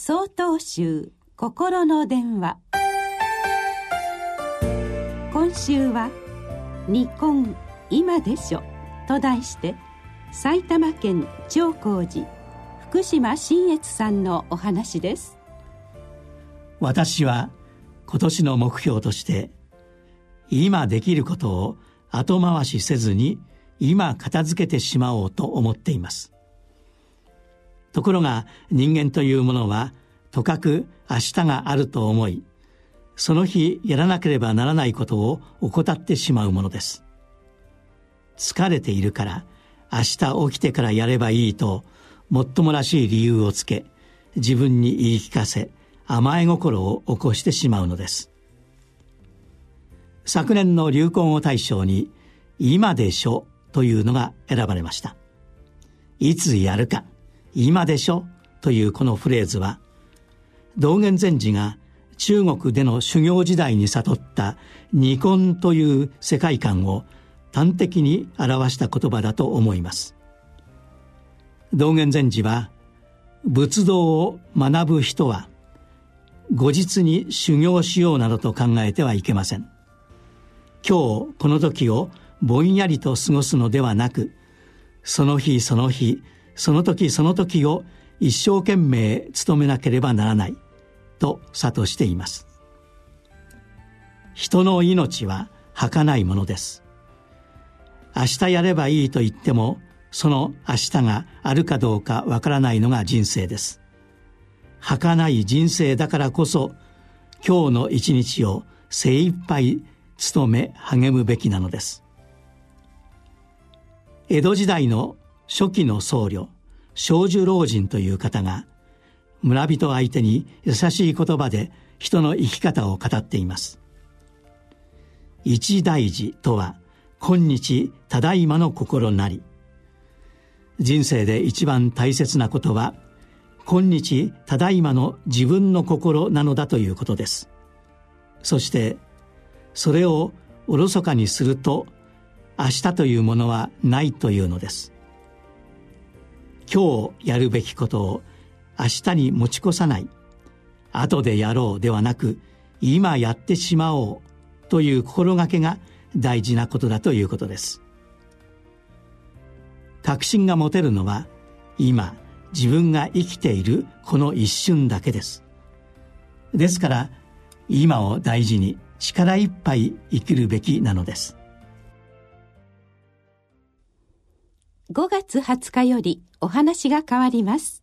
総統集心の電話。今週は「日本今でしょ」と題して埼玉県長光寺福島新越さんのお話です。私は今年の目標として今できることを後回しせずに今片付けてしまおうと思っています。ところが人間というものはとかく明日があると思いその日やらなければならないことを怠ってしまうものです。疲れているから明日起きてからやればいいともっともらしい理由をつけ自分に言い聞かせ甘え心を起こしてしまうのです。昨年の流行語大賞に「今でしょ」というのが選ばれました。いつやるか今でしょ？というこのフレーズは道元禅師が中国での修行時代に悟った二根という世界観を端的に表した言葉だと思います。道元禅師は仏道を学ぶ人は後日に修行しようなどと考えてはいけません。今日この時をぼんやりと過ごすのではなくその日その日その時その時を一生懸命努めなければならないと諭しています。人の命は儚いものです。明日やればいいと言ってもその明日があるかどうかわからないのが人生です。儚い人生だからこそ今日の一日を精一杯努め励むべきなのです。江戸時代の初期の僧侶少女老人という方が村人相手に優しい言葉で人の生き方を語っています。一大事とは今日ただいまの心なり。人生で一番大切なことは今日ただいまの自分の心なのだということです。そしてそれをおろそかにすると明日というものはないというのです。今日やるべきことを明日に持ち越さない。後でやろうではなく今やってしまおうという心がけが大事なことだということです。確信が持てるのは今自分が生きているこの一瞬だけです。ですから今を大事に力いっぱい生きるべきなのです。5月20日よりお話が変わります。